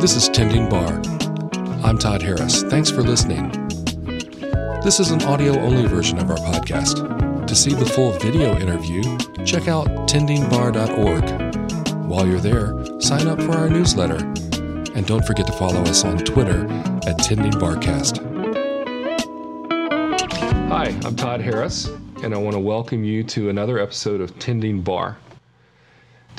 This is Tending Bar. I'm Todd Harris. Thanks for listening. This is an audio only version of our podcast. To see the full video interview, check out tendingbar.org. While you're there, sign up for our newsletter. And don't forget to follow us on Twitter at TendingBarcast. Hi, I'm Todd Harris, and I want to welcome you to another episode of Tending Bar.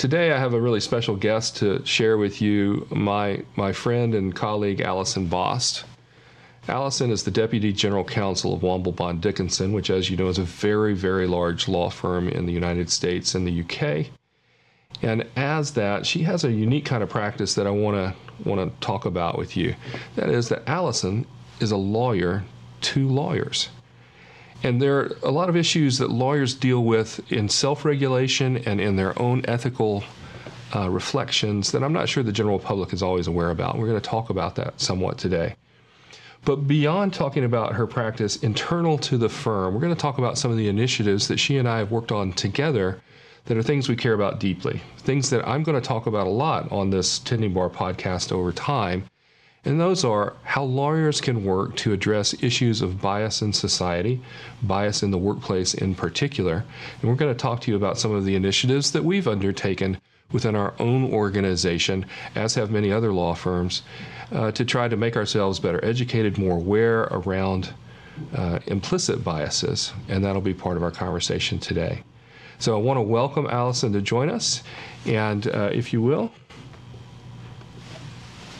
Today, I have a really special guest to share with you my, my friend and colleague, Allison Bost. Allison is the Deputy General Counsel of Womble Bond Dickinson, which, as you know, is a very, very large law firm in the United States and the UK. And as that, she has a unique kind of practice that I want to want to talk about with you. That is that Allison is a lawyer to lawyers. And there are a lot of issues that lawyers deal with in self regulation and in their own ethical uh, reflections that I'm not sure the general public is always aware about. We're going to talk about that somewhat today. But beyond talking about her practice internal to the firm, we're going to talk about some of the initiatives that she and I have worked on together that are things we care about deeply, things that I'm going to talk about a lot on this Tending Bar podcast over time and those are how lawyers can work to address issues of bias in society, bias in the workplace in particular. And we're going to talk to you about some of the initiatives that we've undertaken within our own organization, as have many other law firms, uh, to try to make ourselves better educated, more aware around uh, implicit biases. And that'll be part of our conversation today. So I want to welcome Allison to join us. And uh, if you will,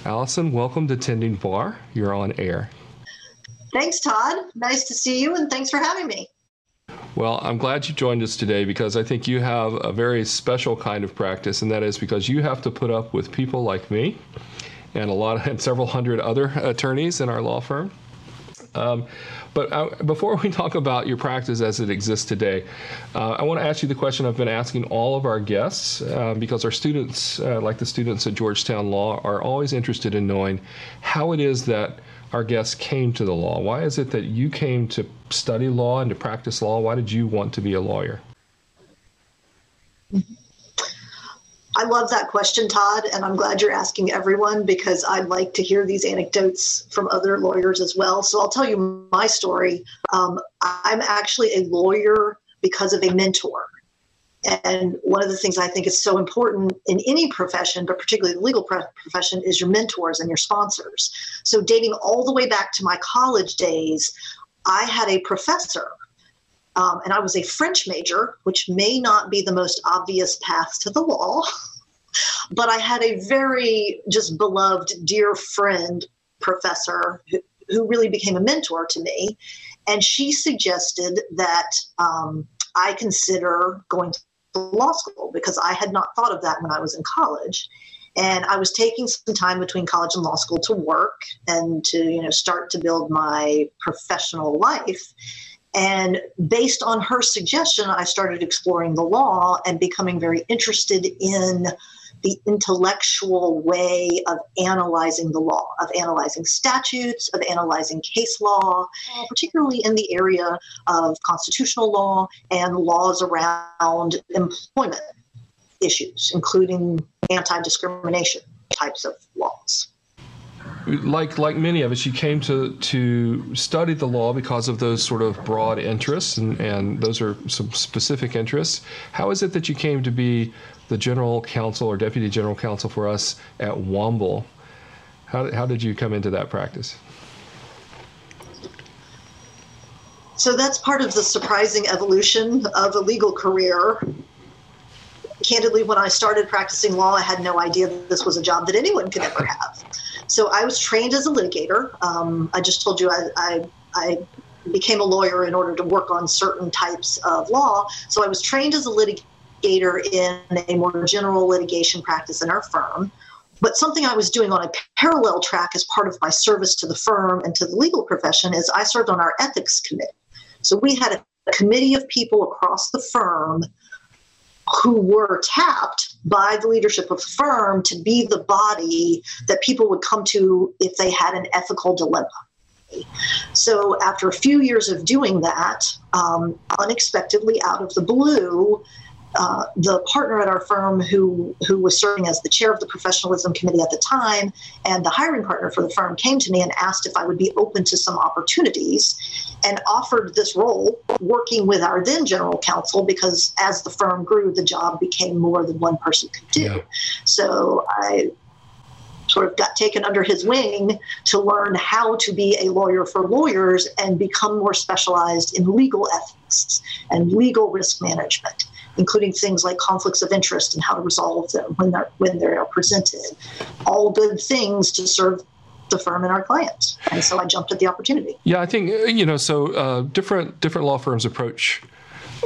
Allison, welcome to Tending Bar. You're on air. Thanks, Todd. Nice to see you, and thanks for having me. Well, I'm glad you joined us today because I think you have a very special kind of practice, and that is because you have to put up with people like me and a lot of, and several hundred other attorneys in our law firm. Um, but uh, before we talk about your practice as it exists today, uh, I want to ask you the question I've been asking all of our guests uh, because our students, uh, like the students at Georgetown Law, are always interested in knowing how it is that our guests came to the law. Why is it that you came to study law and to practice law? Why did you want to be a lawyer? Mm-hmm. I love that question, Todd, and I'm glad you're asking everyone because I'd like to hear these anecdotes from other lawyers as well. So I'll tell you my story. Um, I'm actually a lawyer because of a mentor. And one of the things I think is so important in any profession, but particularly the legal profession, is your mentors and your sponsors. So, dating all the way back to my college days, I had a professor um, and I was a French major, which may not be the most obvious path to the law, but I had a very just beloved, dear friend professor who, who really became a mentor to me. And she suggested that um, I consider going to law school because I had not thought of that when I was in college. And I was taking some time between college and law school to work and to, you know, start to build my professional life. And based on her suggestion, I started exploring the law and becoming very interested in the intellectual way of analyzing the law, of analyzing statutes, of analyzing case law, particularly in the area of constitutional law and laws around employment issues, including anti discrimination types of laws like like many of us, you came to to study the law because of those sort of broad interests, and, and those are some specific interests. How is it that you came to be the general counsel or deputy general counsel for us at Womble? How, how did you come into that practice? So that's part of the surprising evolution of a legal career. Candidly, when I started practicing law, I had no idea that this was a job that anyone could ever have. So I was trained as a litigator. Um, I just told you I, I, I became a lawyer in order to work on certain types of law. So I was trained as a litigator in a more general litigation practice in our firm. But something I was doing on a parallel track as part of my service to the firm and to the legal profession is I served on our ethics committee. So we had a committee of people across the firm who were tapped by the leadership of the firm to be the body that people would come to if they had an ethical dilemma. So, after a few years of doing that, um, unexpectedly out of the blue, uh, the partner at our firm who who was serving as the chair of the professionalism committee at the time and the hiring partner for the firm came to me and asked if I would be open to some opportunities and offered this role working with our then general counsel because as the firm grew the job became more than one person could do. Yeah. So I sort of got taken under his wing to learn how to be a lawyer for lawyers and become more specialized in legal ethics and legal risk management including things like conflicts of interest and how to resolve them when they're when they are presented. All good things to serve the firm and our clients. And so I jumped at the opportunity. Yeah, I think you know. So uh, different different law firms approach.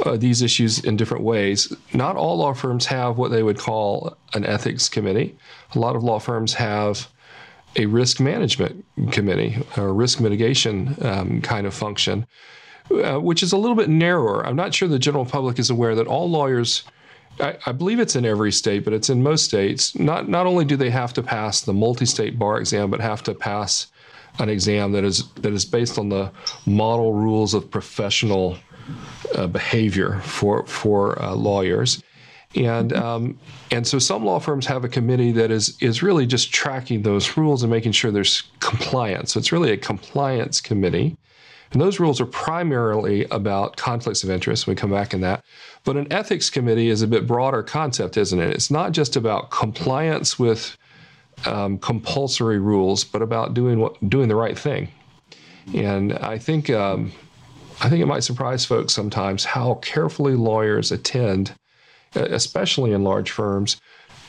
Uh, these issues in different ways. Not all law firms have what they would call an ethics committee. A lot of law firms have a risk management committee or risk mitigation um, kind of function uh, which is a little bit narrower. I'm not sure the general public is aware that all lawyers. I, I believe it's in every state, but it's in most states. Not not only do they have to pass the multi-state bar exam, but have to pass an exam that is that is based on the model rules of professional uh, behavior for for uh, lawyers, and um, and so some law firms have a committee that is is really just tracking those rules and making sure there's compliance. So it's really a compliance committee, and those rules are primarily about conflicts of interest. We come back in that. But an ethics committee is a bit broader concept, isn't it? It's not just about compliance with um, compulsory rules, but about doing what doing the right thing. And I think um, I think it might surprise folks sometimes how carefully lawyers attend, especially in large firms,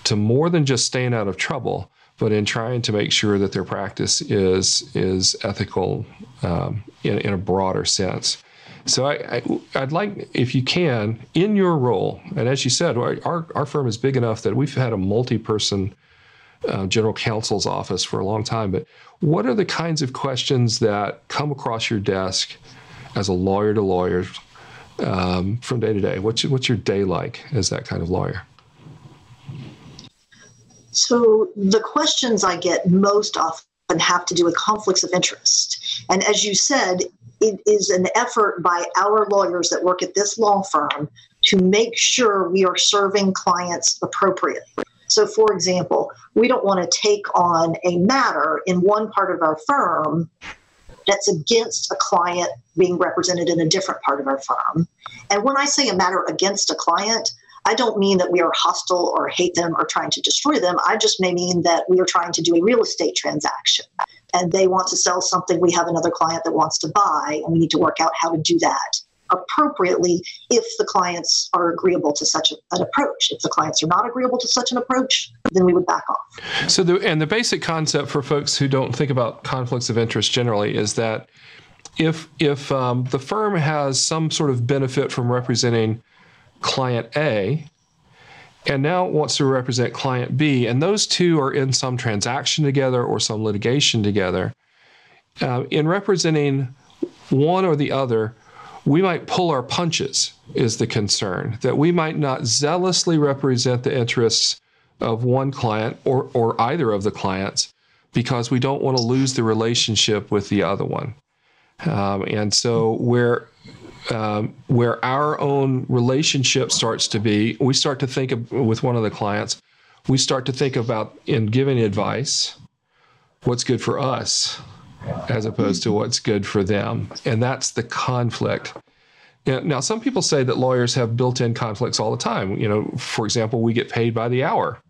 to more than just staying out of trouble, but in trying to make sure that their practice is is ethical um, in, in a broader sense. So I, I, would like, if you can, in your role, and as you said, our, our firm is big enough that we've had a multi-person uh, general counsel's office for a long time. But what are the kinds of questions that come across your desk as a lawyer to lawyer um, from day to day? What's what's your day like as that kind of lawyer? So the questions I get most often have to do with conflicts of interest. And as you said, it is an effort by our lawyers that work at this law firm to make sure we are serving clients appropriately. So, for example, we don't want to take on a matter in one part of our firm that's against a client being represented in a different part of our firm. And when I say a matter against a client, I don't mean that we are hostile or hate them or trying to destroy them. I just may mean that we are trying to do a real estate transaction and they want to sell something. We have another client that wants to buy, and we need to work out how to do that appropriately if the clients are agreeable to such an approach. If the clients are not agreeable to such an approach, then we would back off. So, the, and the basic concept for folks who don't think about conflicts of interest generally is that if if um, the firm has some sort of benefit from representing client A and now it wants to represent client B, and those two are in some transaction together or some litigation together. Uh, in representing one or the other, we might pull our punches, is the concern, that we might not zealously represent the interests of one client or, or either of the clients because we don't want to lose the relationship with the other one. Um, and so, where um, where our own relationship starts to be, we start to think of, with one of the clients, we start to think about in giving advice, what's good for us as opposed to what's good for them. And that's the conflict. Now, some people say that lawyers have built in conflicts all the time. You know, for example, we get paid by the hour.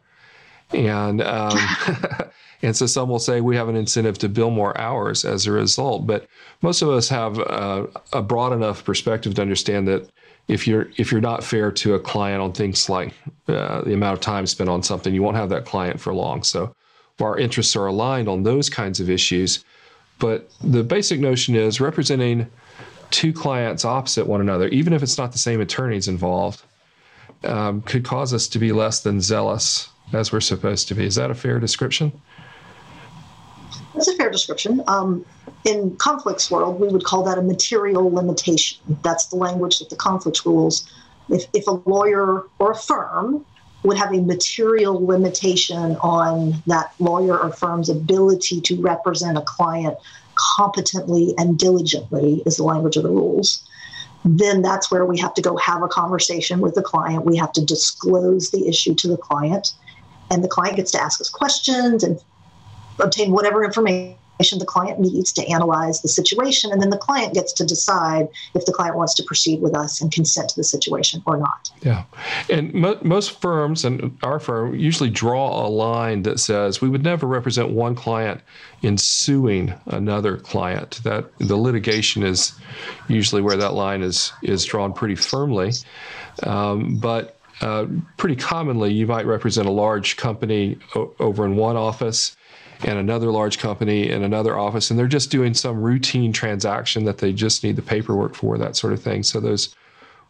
And um, And so some will say we have an incentive to bill more hours as a result. But most of us have uh, a broad enough perspective to understand that if you're if you're not fair to a client on things like uh, the amount of time spent on something, you won't have that client for long. So our interests are aligned on those kinds of issues. But the basic notion is representing two clients opposite one another, even if it's not the same attorneys involved, um, could cause us to be less than zealous as we're supposed to be. Is that a fair description? That's a fair description. Um, in conflicts world, we would call that a material limitation. That's the language that the conflicts rules. If, if a lawyer or a firm would have a material limitation on that lawyer or firm's ability to represent a client competently and diligently, is the language of the rules, then that's where we have to go have a conversation with the client. We have to disclose the issue to the client, and the client gets to ask us questions and obtain whatever information the client needs to analyze the situation, and then the client gets to decide if the client wants to proceed with us and consent to the situation or not. Yeah, and mo- most firms and our firm usually draw a line that says we would never represent one client in suing another client. That the litigation is usually where that line is is drawn pretty firmly, um, but. Uh, pretty commonly, you might represent a large company o- over in one office, and another large company in another office, and they're just doing some routine transaction that they just need the paperwork for, that sort of thing. So those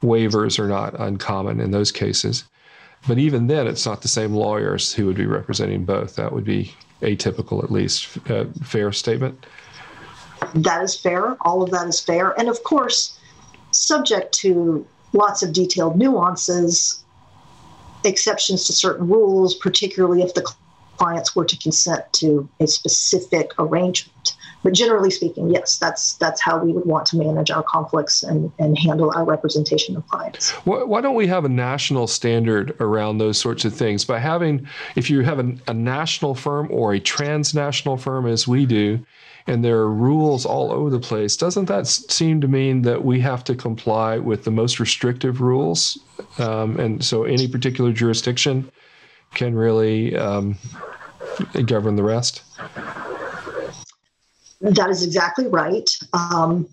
waivers are not uncommon in those cases. But even then, it's not the same lawyers who would be representing both. That would be atypical, at least. Uh, fair statement? That is fair. All of that is fair. And of course, subject to lots of detailed nuances, exceptions to certain rules, particularly if the clients were to consent to a specific arrangement. But generally speaking, yes, that's that's how we would want to manage our conflicts and, and handle our representation of clients. Why, why don't we have a national standard around those sorts of things? By having, if you have a, a national firm or a transnational firm, as we do, and there are rules all over the place, doesn't that seem to mean that we have to comply with the most restrictive rules? Um, and so any particular jurisdiction can really um, govern the rest? That is exactly right. Um,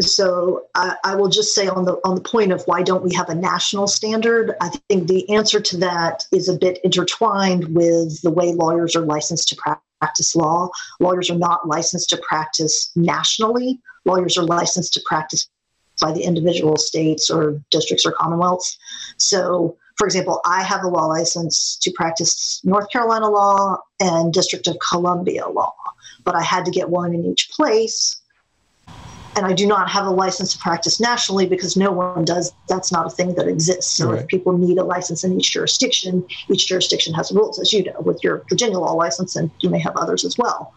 so I, I, will just say on the on the point of why don't we have a national standard? I think the answer to that is a bit intertwined with the way lawyers are licensed to practice law. Lawyers are not licensed to practice nationally. Lawyers are licensed to practice by the individual states or districts or commonwealths. So for example, I have a law license to practice North Carolina law and District of Columbia law, but I had to get one in each place. And I do not have a license to practice nationally because no one does. That's not a thing that exists. So right. if people need a license in each jurisdiction, each jurisdiction has rules, as you know, with your Virginia law license, and you may have others as well.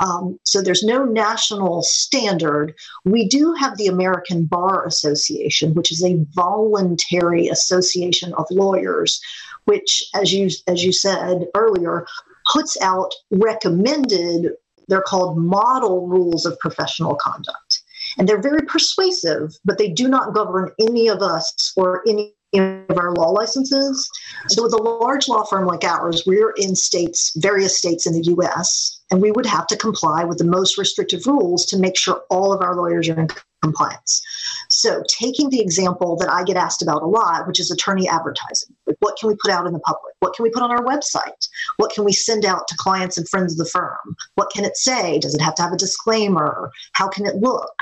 Um, so there's no national standard. We do have the American Bar Association, which is a voluntary association of lawyers, which, as you as you said earlier, puts out recommended. They're called model rules of professional conduct. And they're very persuasive, but they do not govern any of us or any of our law licenses. So, with a large law firm like ours, we're in states, various states in the US, and we would have to comply with the most restrictive rules to make sure all of our lawyers are in compliance. So, taking the example that I get asked about a lot, which is attorney advertising, like what can we put out in the public? What can we put on our website? What can we send out to clients and friends of the firm? What can it say? Does it have to have a disclaimer? How can it look?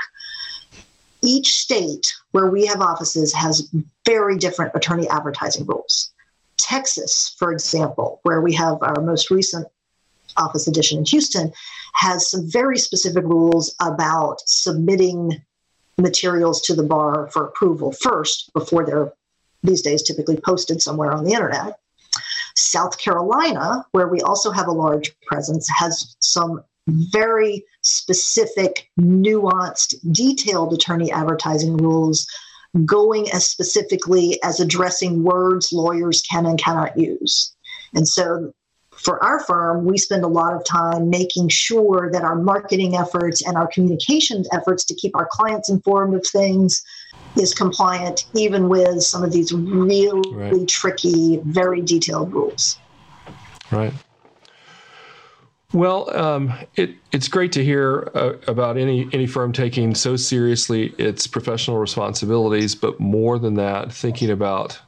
Each state where we have offices has very different attorney advertising rules. Texas, for example, where we have our most recent office edition in Houston, has some very specific rules about submitting materials to the bar for approval first before they're these days typically posted somewhere on the internet. South Carolina, where we also have a large presence, has some very specific, nuanced, detailed attorney advertising rules going as specifically as addressing words lawyers can and cannot use. And so for our firm, we spend a lot of time making sure that our marketing efforts and our communications efforts to keep our clients informed of things is compliant, even with some of these really right. tricky, very detailed rules. Right. Well, um, it, it's great to hear uh, about any any firm taking so seriously its professional responsibilities, but more than that, thinking about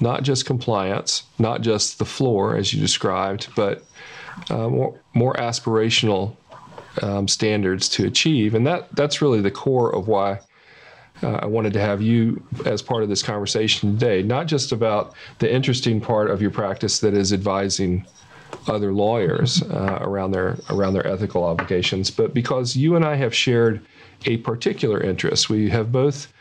not just compliance, not just the floor as you described, but uh, more, more aspirational um, standards to achieve, and that that's really the core of why. Uh, I wanted to have you as part of this conversation today, not just about the interesting part of your practice that is advising other lawyers uh, around their around their ethical obligations, but because you and I have shared a particular interest. We have both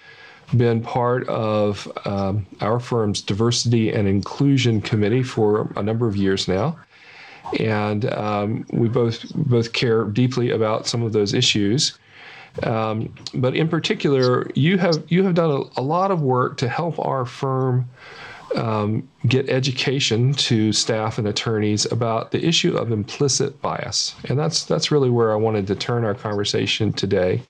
been part of um, our firm's diversity and inclusion committee for a number of years now, and um, we both both care deeply about some of those issues. Um, but in particular, you have you have done a, a lot of work to help our firm um, get education to staff and attorneys about the issue of implicit bias, and that's that's really where I wanted to turn our conversation today.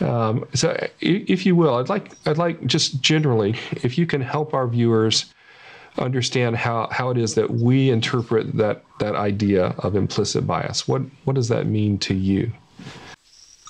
Um, so, if you will, I'd like I'd like just generally, if you can help our viewers understand how, how it is that we interpret that that idea of implicit bias. What what does that mean to you?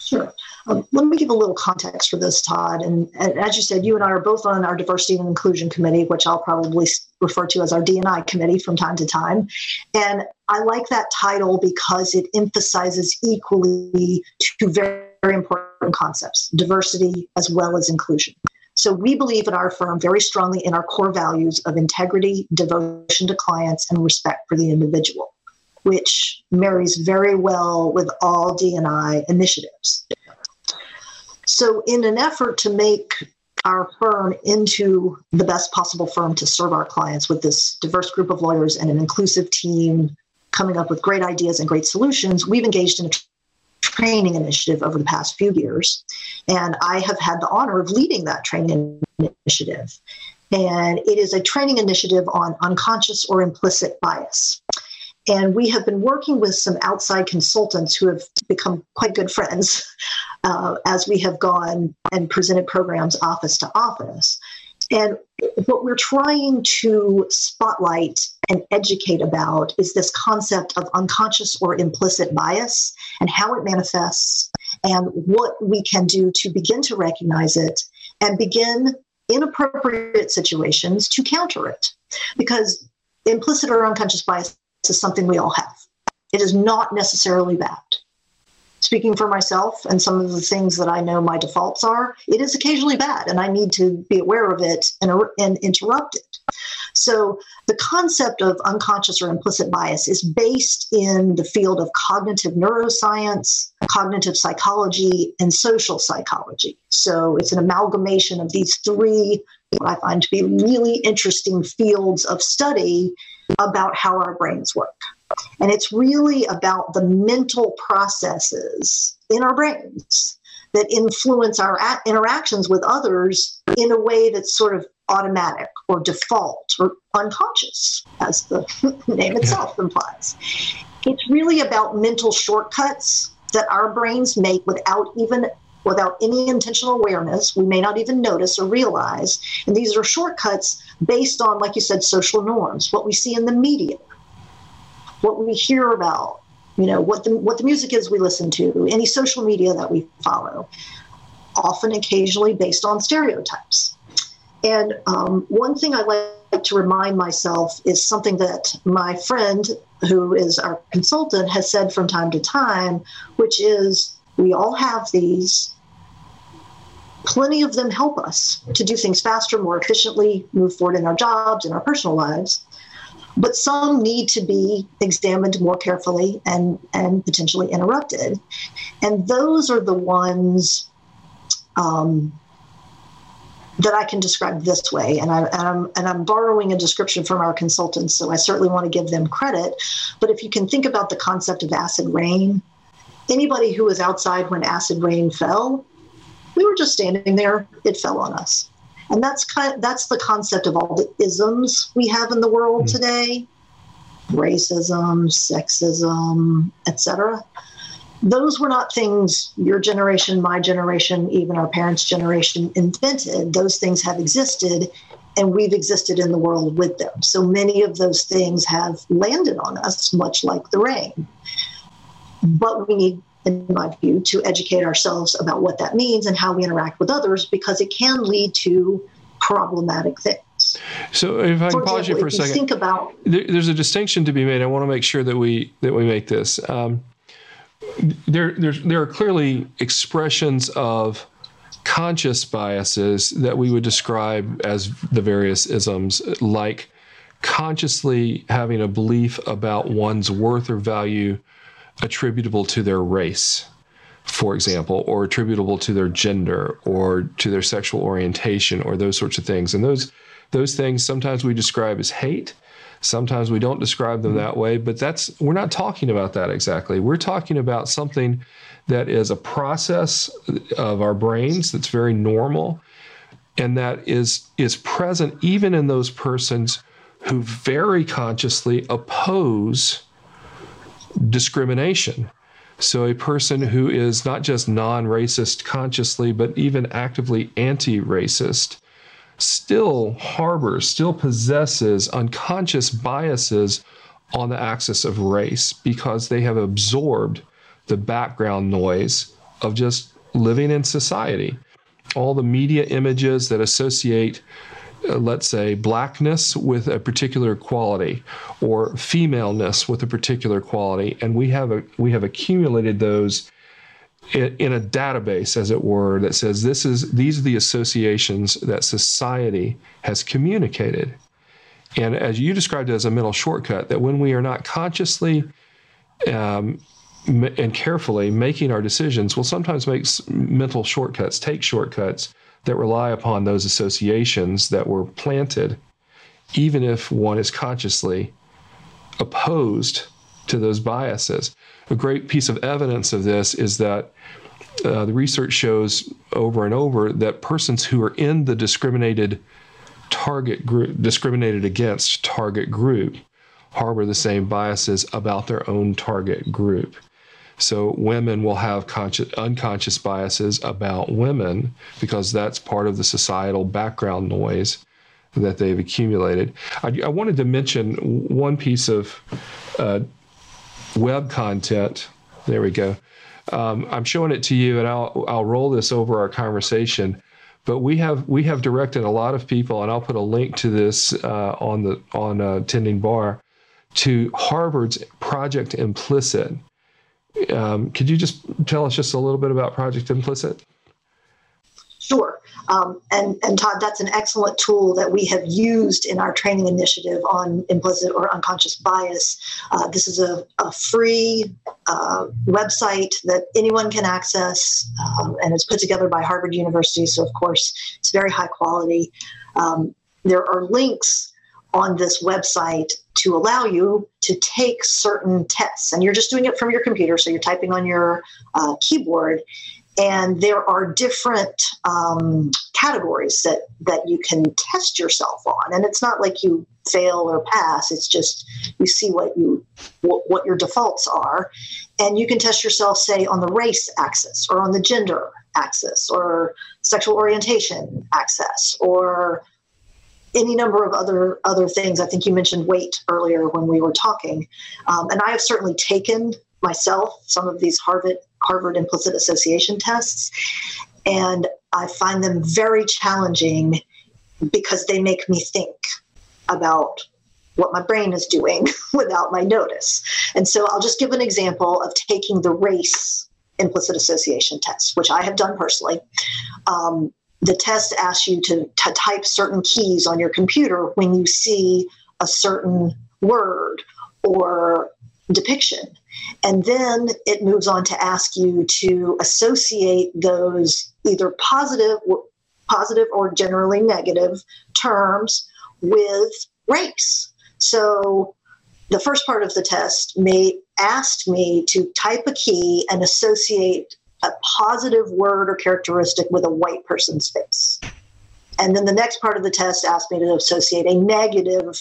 Sure. Um, let me give a little context for this, Todd. And, and, as you said, you and I are both on our diversity and inclusion committee, which I'll probably refer to as our DNI committee from time to time. And I like that title because it emphasizes equally two very, very important concepts diversity as well as inclusion. So we believe at our firm very strongly in our core values of integrity, devotion to clients, and respect for the individual, which marries very well with all DNI initiatives. So, in an effort to make our firm into the best possible firm to serve our clients with this diverse group of lawyers and an inclusive team coming up with great ideas and great solutions, we've engaged in a training initiative over the past few years. And I have had the honor of leading that training initiative. And it is a training initiative on unconscious or implicit bias. And we have been working with some outside consultants who have become quite good friends uh, as we have gone and presented programs office to office. And what we're trying to spotlight and educate about is this concept of unconscious or implicit bias and how it manifests and what we can do to begin to recognize it and begin in appropriate situations to counter it. Because implicit or unconscious bias is something we all have. It is not necessarily bad speaking for myself and some of the things that I know my defaults are, it is occasionally bad and I need to be aware of it and, and interrupt it. So, the concept of unconscious or implicit bias is based in the field of cognitive neuroscience, cognitive psychology, and social psychology. So, it's an amalgamation of these three, what I find to be really interesting fields of study about how our brains work. And it's really about the mental processes in our brains that influence our interactions with others in a way that's sort of automatic or default or unconscious, as the name itself implies. It's really about mental shortcuts that our brains make without even without any intentional awareness we may not even notice or realize and these are shortcuts based on like you said social norms what we see in the media what we hear about, you know, what the what the music is we listen to, any social media that we follow, often occasionally based on stereotypes. And um, one thing I like to remind myself is something that my friend, who is our consultant, has said from time to time, which is we all have these. Plenty of them help us to do things faster, more efficiently, move forward in our jobs, in our personal lives but some need to be examined more carefully and, and potentially interrupted. And those are the ones um, that I can describe this way. And, I, and, I'm, and I'm borrowing a description from our consultants, so I certainly want to give them credit. But if you can think about the concept of acid rain, anybody who was outside when acid rain fell, we were just standing there, it fell on us. And that's kind of, that's the concept of all the isms we have in the world mm. today racism, sexism, etc. Those were not things your generation, my generation, even our parents' generation invented. Those things have existed and we've existed in the world with them. So many of those things have landed on us, much like the rain. But we need in my view, to educate ourselves about what that means and how we interact with others because it can lead to problematic things. So, if I can pause you for a second, think about there, there's a distinction to be made. I want to make sure that we that we make this. Um, there, there are clearly expressions of conscious biases that we would describe as the various isms, like consciously having a belief about one's worth or value attributable to their race, for example, or attributable to their gender or to their sexual orientation or those sorts of things. And those those things sometimes we describe as hate. Sometimes we don't describe them that way, but that's we're not talking about that exactly. We're talking about something that is a process of our brains that's very normal and that is is present even in those persons who very consciously oppose discrimination. So, a person who is not just non racist consciously, but even actively anti racist, still harbors, still possesses unconscious biases on the axis of race because they have absorbed the background noise of just living in society. All the media images that associate uh, let's say, blackness with a particular quality or femaleness with a particular quality, and we have a, we have accumulated those in, in a database, as it were, that says this is these are the associations that society has communicated. And as you described it as a mental shortcut, that when we are not consciously um, and carefully making our decisions, we'll sometimes make mental shortcuts, take shortcuts that rely upon those associations that were planted, even if one is consciously opposed to those biases. A great piece of evidence of this is that uh, the research shows over and over that persons who are in the discriminated target group, discriminated against target group, harbor the same biases about their own target group. So women will have conscious, unconscious biases about women because that's part of the societal background noise that they've accumulated. I, I wanted to mention one piece of uh, web content. There we go. Um, I'm showing it to you, and I'll I'll roll this over our conversation. But we have we have directed a lot of people, and I'll put a link to this uh, on the on uh, Tending Bar to Harvard's Project Implicit. Um, could you just tell us just a little bit about Project Implicit? Sure. Um, and, and Todd, that's an excellent tool that we have used in our training initiative on implicit or unconscious bias. Uh, this is a, a free uh, website that anyone can access, um, and it's put together by Harvard University. So, of course, it's very high quality. Um, there are links on this website to allow you to take certain tests. And you're just doing it from your computer, so you're typing on your uh, keyboard. And there are different um, categories that, that you can test yourself on. And it's not like you fail or pass, it's just you see what, you, what, what your defaults are. And you can test yourself, say, on the race axis or on the gender axis or sexual orientation axis or any number of other other things. I think you mentioned weight earlier when we were talking, um, and I have certainly taken myself some of these Harvard Harvard implicit association tests, and I find them very challenging because they make me think about what my brain is doing without my notice. And so I'll just give an example of taking the race implicit association test, which I have done personally. Um, the test asks you to, to type certain keys on your computer when you see a certain word or depiction. And then it moves on to ask you to associate those either positive, positive or generally negative terms with race. So the first part of the test may asked me to type a key and associate a positive word or characteristic with a white person's face. And then the next part of the test asked me to associate a negative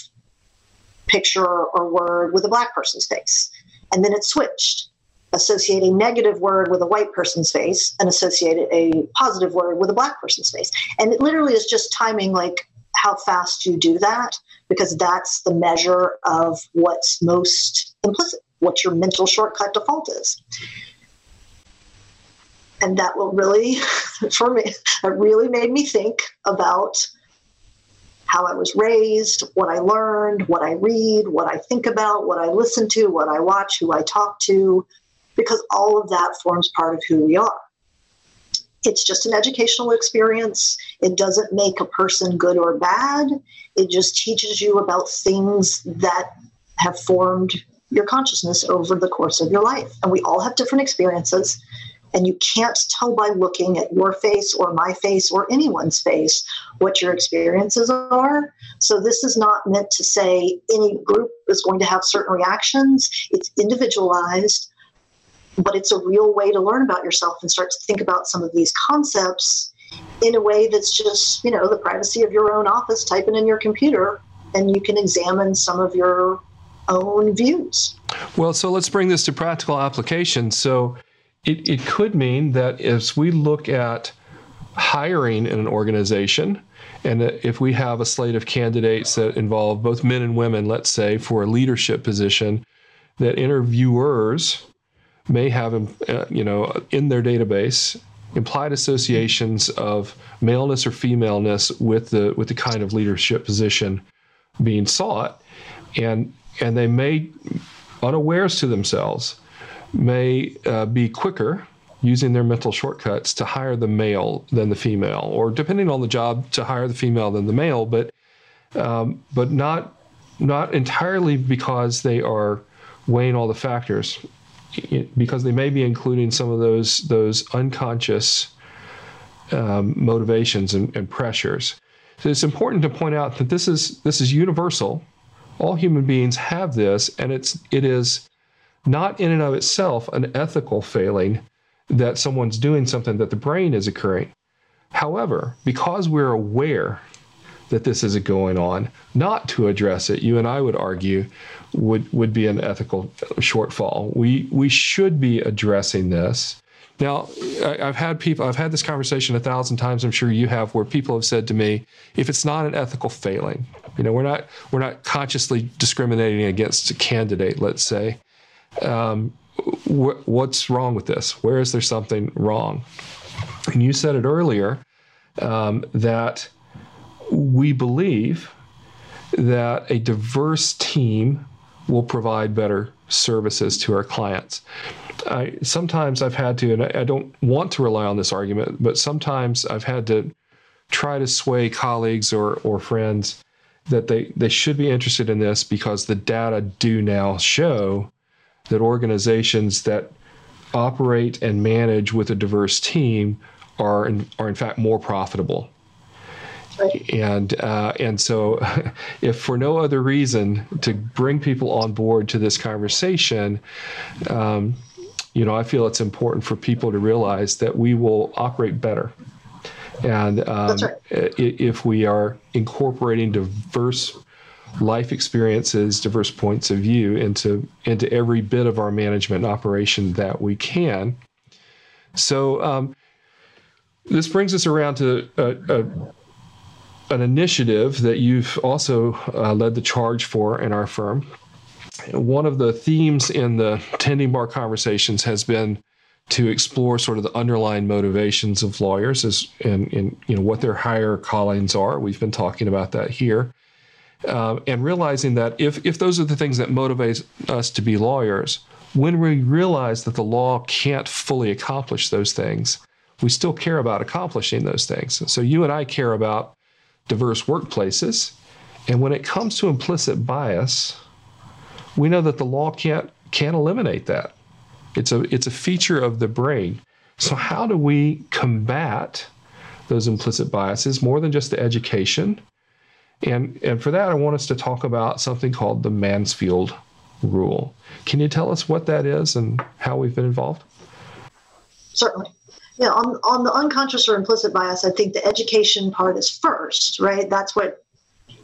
picture or word with a black person's face. And then it switched. Associate a negative word with a white person's face and associate a positive word with a black person's face. And it literally is just timing like how fast you do that, because that's the measure of what's most implicit, what your mental shortcut default is and that will really for me it really made me think about how I was raised, what I learned, what I read, what I think about, what I listen to, what I watch, who I talk to, because all of that forms part of who we are. It's just an educational experience. It doesn't make a person good or bad. It just teaches you about things that have formed your consciousness over the course of your life. And we all have different experiences And you can't tell by looking at your face or my face or anyone's face what your experiences are. So, this is not meant to say any group is going to have certain reactions, it's individualized, but it's a real way to learn about yourself and start to think about some of these concepts in a way that's just, you know, the privacy of your own office, typing in your computer, and you can examine some of your own views. Well, so let's bring this to practical application. So it, it could mean that as we look at hiring in an organization, and if we have a slate of candidates that involve both men and women, let's say for a leadership position, that interviewers may have, uh, you know, in their database implied associations of maleness or femaleness with the with the kind of leadership position being sought, and and they may, unawares to themselves, may uh, be quicker using their mental shortcuts to hire the male than the female, or depending on the job, to hire the female than the male, but um, but not not entirely because they are weighing all the factors, because they may be including some of those those unconscious um, motivations and, and pressures. So it's important to point out that this is this is universal all human beings have this, and it's it is not in and of itself an ethical failing that someone's doing something that the brain is occurring. However, because we're aware that this is going on, not to address it, you and I would argue, would would be an ethical shortfall. We we should be addressing this now, I've had people, I've had this conversation a thousand times. I'm sure you have, where people have said to me, if it's not an ethical failing, you know, we're not we're not consciously discriminating against a candidate, let's say. Um, wh- what's wrong with this? Where is there something wrong? And you said it earlier um, that we believe that a diverse team will provide better services to our clients. I sometimes I've had to, and I, I don't want to rely on this argument, but sometimes I've had to try to sway colleagues or or friends that they they should be interested in this because the data do now show that organizations that operate and manage with a diverse team are in, are in fact more profitable. Right. And uh, and so, if for no other reason to bring people on board to this conversation, um, you know, I feel it's important for people to realize that we will operate better. And um, right. if we are incorporating diverse life experiences, diverse points of view into into every bit of our management operation that we can. So um, this brings us around to a, a, an initiative that you've also uh, led the charge for in our firm, one of the themes in the tending bar conversations has been to explore sort of the underlying motivations of lawyers as and, and you know what their higher callings are. We've been talking about that here. Um, and realizing that if, if those are the things that motivate us to be lawyers, when we realize that the law can't fully accomplish those things, we still care about accomplishing those things. So you and I care about diverse workplaces. And when it comes to implicit bias, we know that the law can't can't eliminate that. It's a it's a feature of the brain. So how do we combat those implicit biases more than just the education? And and for that I want us to talk about something called the Mansfield rule. Can you tell us what that is and how we've been involved? Certainly. Yeah, on, on the unconscious or implicit bias, I think the education part is first, right? That's what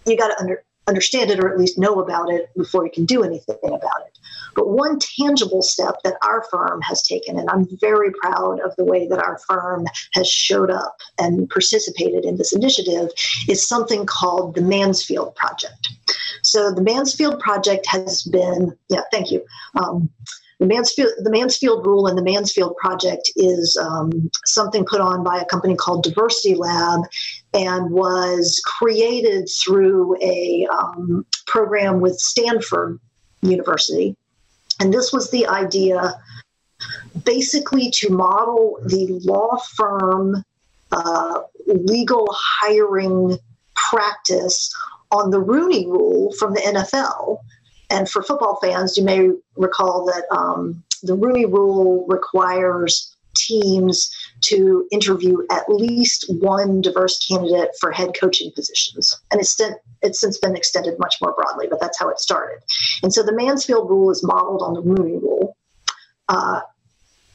you got to under, understand it or at least know about it before you can do anything about it. But one tangible step that our firm has taken, and I'm very proud of the way that our firm has showed up and participated in this initiative, is something called the Mansfield Project. So the Mansfield Project has been, yeah, thank you. Um, the Mansfield, the Mansfield Rule and the Mansfield Project is um, something put on by a company called Diversity Lab and was created through a um, program with Stanford University. And this was the idea basically to model the law firm uh, legal hiring practice on the Rooney Rule from the NFL and for football fans, you may recall that um, the Rooney Rule requires teams to interview at least one diverse candidate for head coaching positions. And it's, it's since been extended much more broadly, but that's how it started. And so the Mansfield rule is modeled on the Rooney rule. Uh,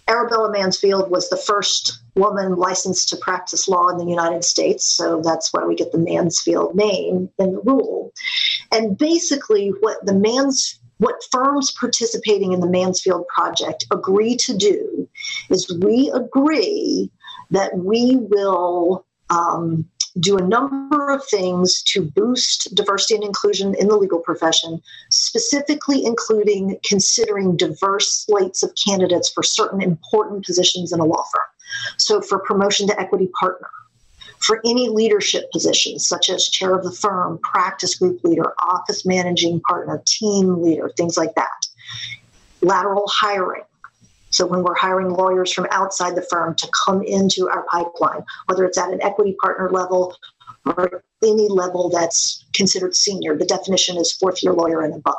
Arabella Mansfield was the first woman licensed to practice law in the United States, so that's why we get the Mansfield name in the rule. And basically, what the Mans what firms participating in the Mansfield project agree to do is we agree that we will um, do a number of things to boost diversity and inclusion in the legal profession, specifically including considering diverse slates of candidates for certain important positions in a law firm. So, for promotion to equity partner, for any leadership positions, such as chair of the firm, practice group leader, office managing partner, team leader, things like that. Lateral hiring, so when we're hiring lawyers from outside the firm to come into our pipeline, whether it's at an equity partner level or any level that's considered senior, the definition is fourth year lawyer and above.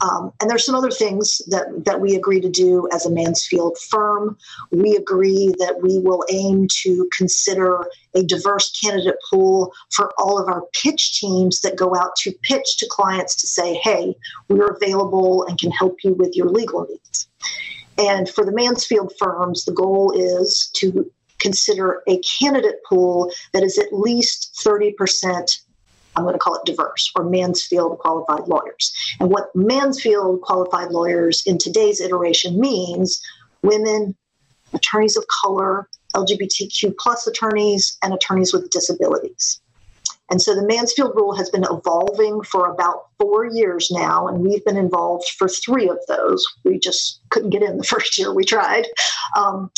Um, and there's some other things that, that we agree to do as a Mansfield firm. We agree that we will aim to consider a diverse candidate pool for all of our pitch teams that go out to pitch to clients to say, hey, we're available and can help you with your legal needs. And for the Mansfield firms, the goal is to consider a candidate pool that is at least 30%, I'm going to call it diverse, or Mansfield qualified lawyers. And what Mansfield qualified lawyers in today's iteration means women, attorneys of color, LGBTQ plus attorneys, and attorneys with disabilities. And so the Mansfield rule has been evolving for about four years now, and we've been involved for three of those. We just couldn't get in the first year we tried. Um,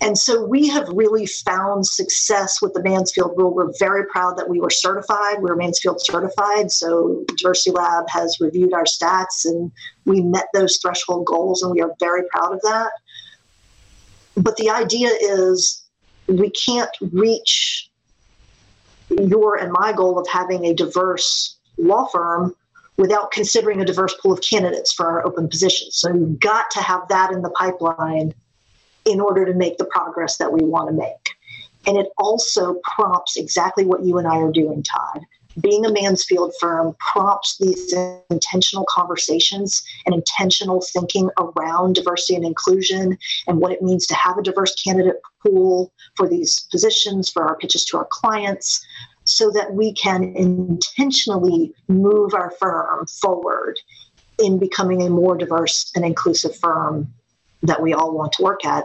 and so we have really found success with the Mansfield rule. We're very proud that we were certified. We are Mansfield certified. So Diversity Lab has reviewed our stats and we met those threshold goals, and we are very proud of that. But the idea is we can't reach your and my goal of having a diverse law firm without considering a diverse pool of candidates for our open positions. So you've got to have that in the pipeline in order to make the progress that we want to make. And it also prompts exactly what you and I are doing, Todd. Being a Mansfield firm prompts these intentional conversations and intentional thinking around diversity and inclusion and what it means to have a diverse candidate pool for these positions, for our pitches to our clients, so that we can intentionally move our firm forward in becoming a more diverse and inclusive firm that we all want to work at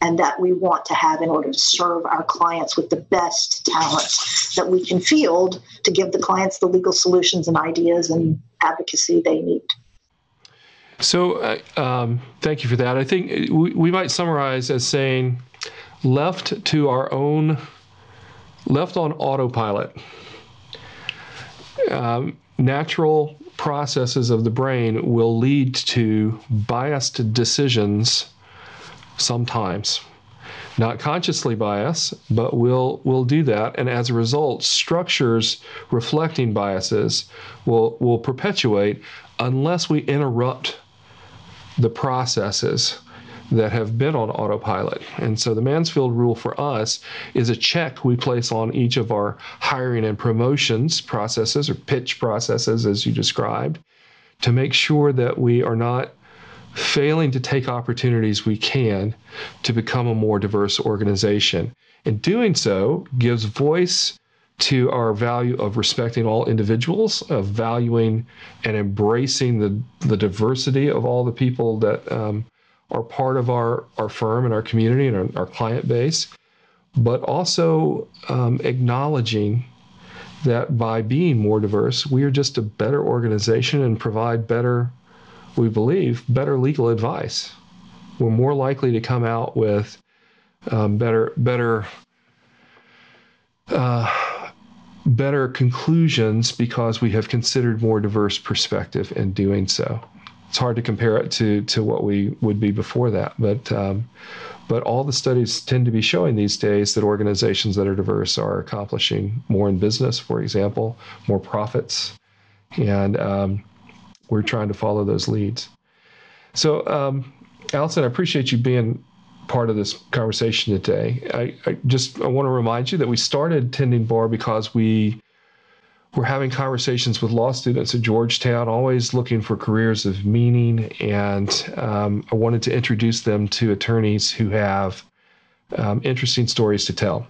and that we want to have in order to serve our clients with the best talents that we can field to give the clients the legal solutions and ideas and advocacy they need. So, uh, um, thank you for that. I think we, we might summarize as saying, left to our own left on autopilot, um, natural processes of the brain will lead to biased decisions sometimes. Not consciously bias, but we'll, will do that, and as a result, structures reflecting biases will will perpetuate unless we interrupt the processes that have been on autopilot. And so the Mansfield rule for us is a check we place on each of our hiring and promotions processes or pitch processes, as you described, to make sure that we are not failing to take opportunities we can to become a more diverse organization. And doing so gives voice to our value of respecting all individuals, of valuing and embracing the, the diversity of all the people that um, are part of our, our firm and our community and our, our client base, but also um, acknowledging that by being more diverse, we are just a better organization and provide better, we believe, better legal advice. We're more likely to come out with um, better, better, uh, better conclusions because we have considered more diverse perspective in doing so it's hard to compare it to to what we would be before that. But um, but all the studies tend to be showing these days that organizations that are diverse are accomplishing more in business, for example, more profits, and um, we're trying to follow those leads. So, um, Allison, I appreciate you being part of this conversation today. I, I just I want to remind you that we started Tending Bar because we were having conversations with law students at Georgetown, always looking for careers of meaning, and um, I wanted to introduce them to attorneys who have um, interesting stories to tell.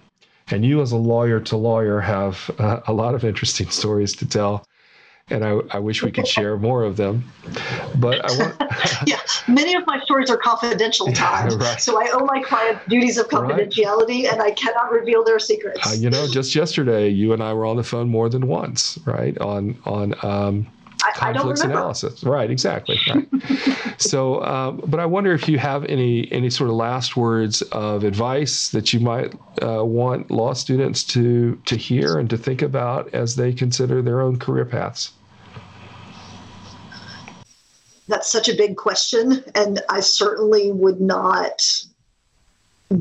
And you, as a lawyer to lawyer, have uh, a lot of interesting stories to tell and I, I wish we could share more of them. But I want. yeah, many of my stories are confidential, Todd. right. So I owe my clients duties of confidentiality, right. and I cannot reveal their secrets. Uh, you know, just yesterday, you and I were on the phone more than once, right? On on. Um, I, conflicts analysis. Right, exactly. Right. so, um, but I wonder if you have any any sort of last words of advice that you might uh, want law students to to hear and to think about as they consider their own career paths that's such a big question. And I certainly would not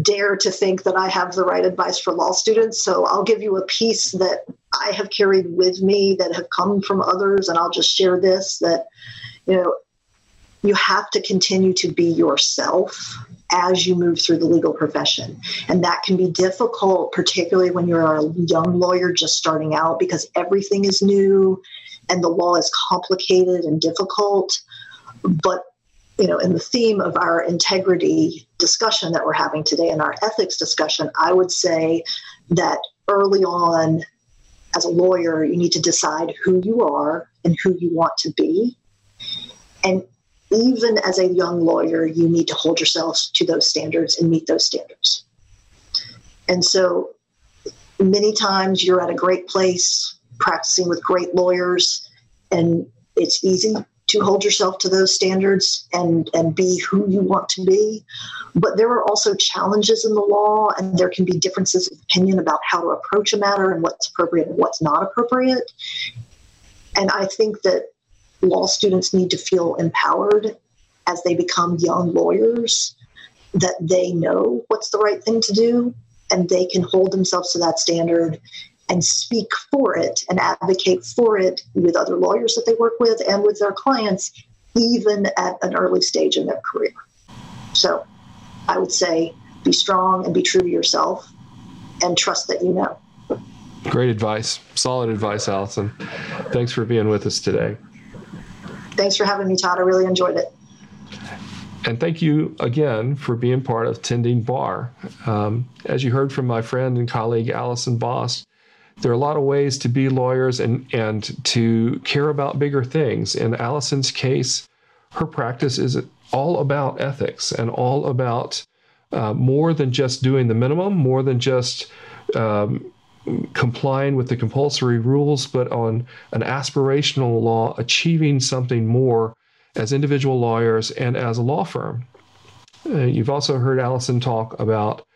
dare to think that I have the right advice for law students. So I'll give you a piece that I have carried with me that have come from others, and I'll just share this that, you know, you have to continue to be yourself as you move through the legal profession. And that can be difficult, particularly when you're a young lawyer just starting out, because everything is new and the law is complicated and difficult. But you know, in the theme of our integrity discussion that we're having today and our ethics discussion, I would say that early on, as a lawyer, you need to decide who you are and who you want to be. And even as a young lawyer, you need to hold yourself to those standards and meet those standards. And so many times you're at a great place practicing with great lawyers, and it's easy to hold yourself to those standards and and be who you want to be. But there are also challenges in the law and there can be differences of opinion about how to approach a matter and what's appropriate and what's not appropriate. And i think that law students need to feel empowered as they become young lawyers that they know what's the right thing to do and they can hold themselves to that standard and speak for it and advocate for it with other lawyers that they work with and with their clients, even at an early stage in their career. So I would say be strong and be true to yourself and trust that you know. Great advice. Solid advice, Allison. Thanks for being with us today. Thanks for having me, Todd. I really enjoyed it. And thank you again for being part of Tending Bar. Um, as you heard from my friend and colleague Allison Boss, there are a lot of ways to be lawyers and, and to care about bigger things. In Allison's case, her practice is all about ethics and all about uh, more than just doing the minimum, more than just um, complying with the compulsory rules, but on an aspirational law, achieving something more as individual lawyers and as a law firm. Uh, you've also heard Allison talk about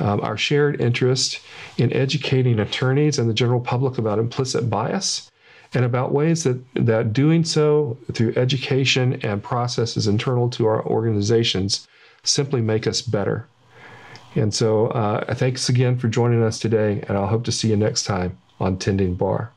um, our shared interest in educating attorneys and the general public about implicit bias and about ways that, that doing so through education and processes internal to our organizations simply make us better. And so, uh, thanks again for joining us today, and I'll hope to see you next time on Tending Bar.